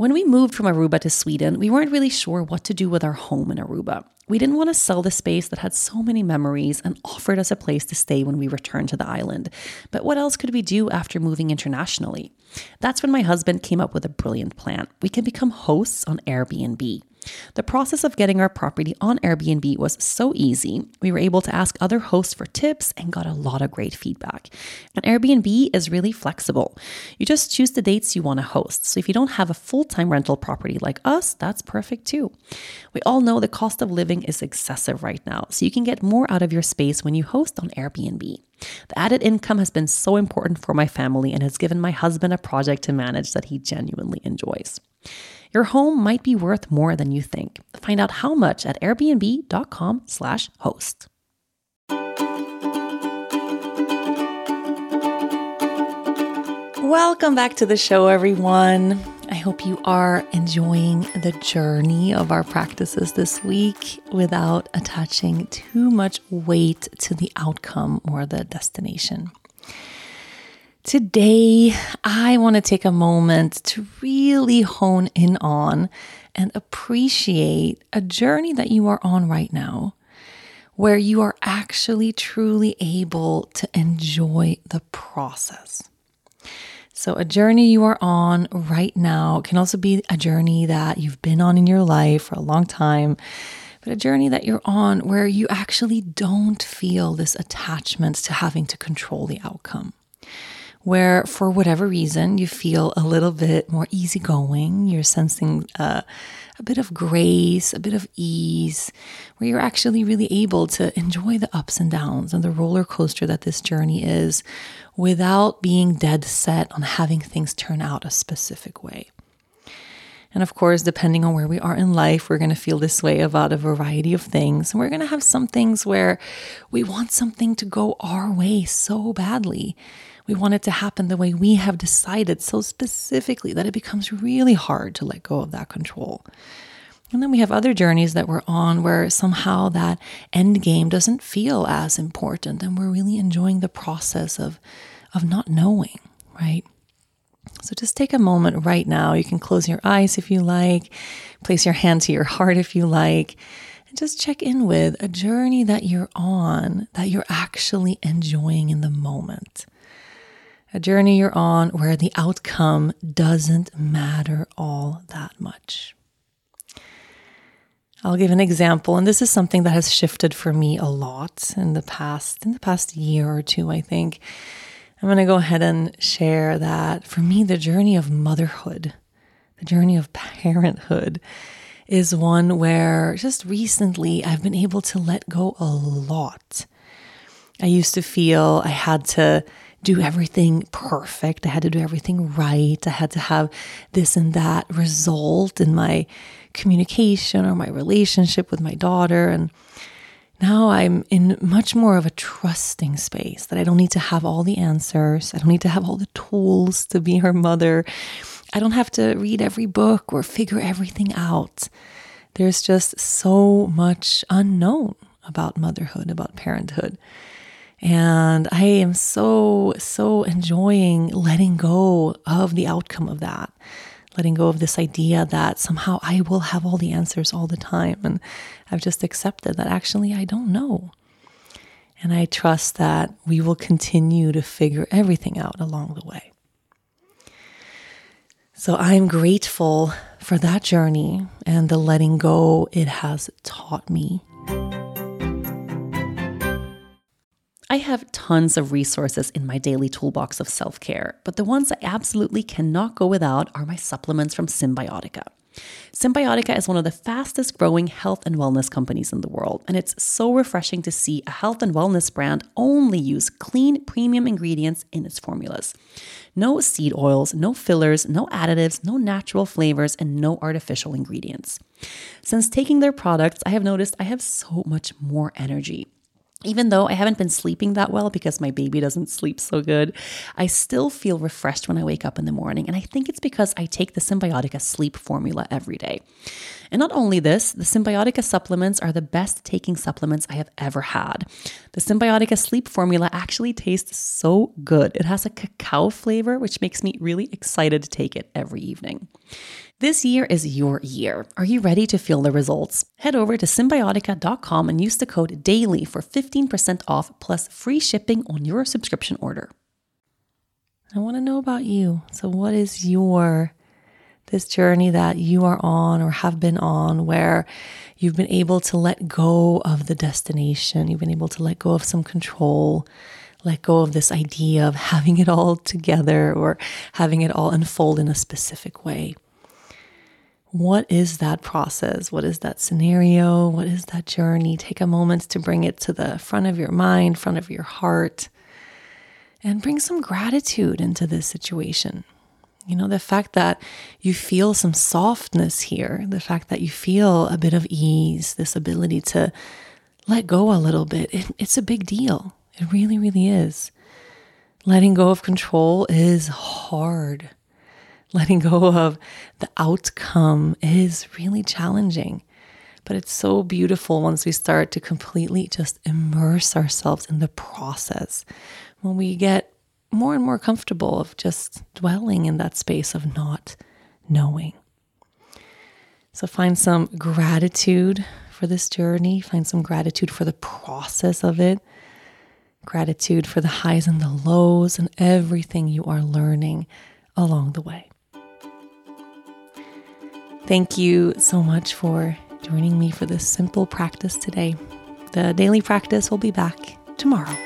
When we moved from Aruba to Sweden, we weren't really sure what to do with our home in Aruba. We didn't want to sell the space that had so many memories and offered us a place to stay when we returned to the island. But what else could we do after moving internationally? That's when my husband came up with a brilliant plan. We can become hosts on Airbnb. The process of getting our property on Airbnb was so easy. We were able to ask other hosts for tips and got a lot of great feedback. And Airbnb is really flexible. You just choose the dates you want to host. So if you don't have a full time rental property like us, that's perfect too. We all know the cost of living is excessive right now, so you can get more out of your space when you host on Airbnb. The added income has been so important for my family and has given my husband a project to manage that he genuinely enjoys. Your home might be worth more than you think. Find out how much at airbnb.com/host. Welcome back to the show everyone. I hope you are enjoying the journey of our practices this week without attaching too much weight to the outcome or the destination. Today, I want to take a moment to really hone in on and appreciate a journey that you are on right now, where you are actually truly able to enjoy the process. So, a journey you are on right now can also be a journey that you've been on in your life for a long time, but a journey that you're on where you actually don't feel this attachment to having to control the outcome where for whatever reason you feel a little bit more easygoing, you're sensing uh, a bit of grace, a bit of ease, where you're actually really able to enjoy the ups and downs and the roller coaster that this journey is without being dead set on having things turn out a specific way. And of course, depending on where we are in life, we're going to feel this way about a variety of things. And we're going to have some things where we want something to go our way so badly. We want it to happen the way we have decided so specifically that it becomes really hard to let go of that control. And then we have other journeys that we're on where somehow that end game doesn't feel as important and we're really enjoying the process of of not knowing, right? So just take a moment right now. You can close your eyes if you like, place your hand to your heart if you like, and just check in with a journey that you're on that you're actually enjoying in the moment a journey you're on where the outcome doesn't matter all that much. I'll give an example, and this is something that has shifted for me a lot in the past, in the past year or two, I think. I'm going to go ahead and share that for me, the journey of motherhood, the journey of parenthood, is one where just recently I've been able to let go a lot. I used to feel I had to do everything perfect. I had to do everything right. I had to have this and that result in my communication or my relationship with my daughter. And now I'm in much more of a trusting space that I don't need to have all the answers. I don't need to have all the tools to be her mother. I don't have to read every book or figure everything out. There's just so much unknown about motherhood, about parenthood. And I am so, so enjoying letting go of the outcome of that, letting go of this idea that somehow I will have all the answers all the time. And I've just accepted that actually I don't know. And I trust that we will continue to figure everything out along the way. So I'm grateful for that journey and the letting go it has taught me. I have tons of resources in my daily toolbox of self care, but the ones I absolutely cannot go without are my supplements from Cymbiotika. Cymbiotika is one of the fastest growing health and wellness companies in the world, and it's so refreshing to see a health and wellness brand only use clean, premium ingredients in its formulas. No seed oils, no fillers, no additives, no natural flavors, and no artificial ingredients. Since taking their products, I have noticed I have so much more energy. Even though I haven't been sleeping that well because my baby doesn't sleep so good, I still feel refreshed when I wake up in the morning. And I think it's because I take the Cymbiotika sleep formula every day. And not only this, the Cymbiotika supplements are the best taking supplements I have ever had. The Cymbiotika sleep formula actually tastes so good. It has a cacao flavor, which makes me really excited to take it every evening. This year is your year. Are you ready to feel the results? Head over to cymbiotika.com and use the code DAILY for 15% off plus free shipping on your subscription order. I want to know about you. So, what is your this journey that you are on or have been on where you've been able to let go of the destination, you've been able to let go of some control, let go of this idea of having it all together or having it all unfold in a specific way? What is that process? What is that scenario? What is that journey? Take a moment to bring it to the front of your mind, front of your heart, and bring some gratitude into this situation. You know, the fact that you feel some softness here, the fact that you feel a bit of ease, this ability to let go a little bit, it, it's a big deal. It really, really is. Letting go of control is hard letting go of the outcome is really challenging. But it's so beautiful once we start to completely just immerse ourselves in the process. When we get more and more comfortable of just dwelling in that space of not knowing. So find some gratitude for this journey, find some gratitude for the process of it, gratitude for the highs and the lows and everything you are learning along the way. Thank you so much for joining me for this simple practice today. The daily practice will be back tomorrow.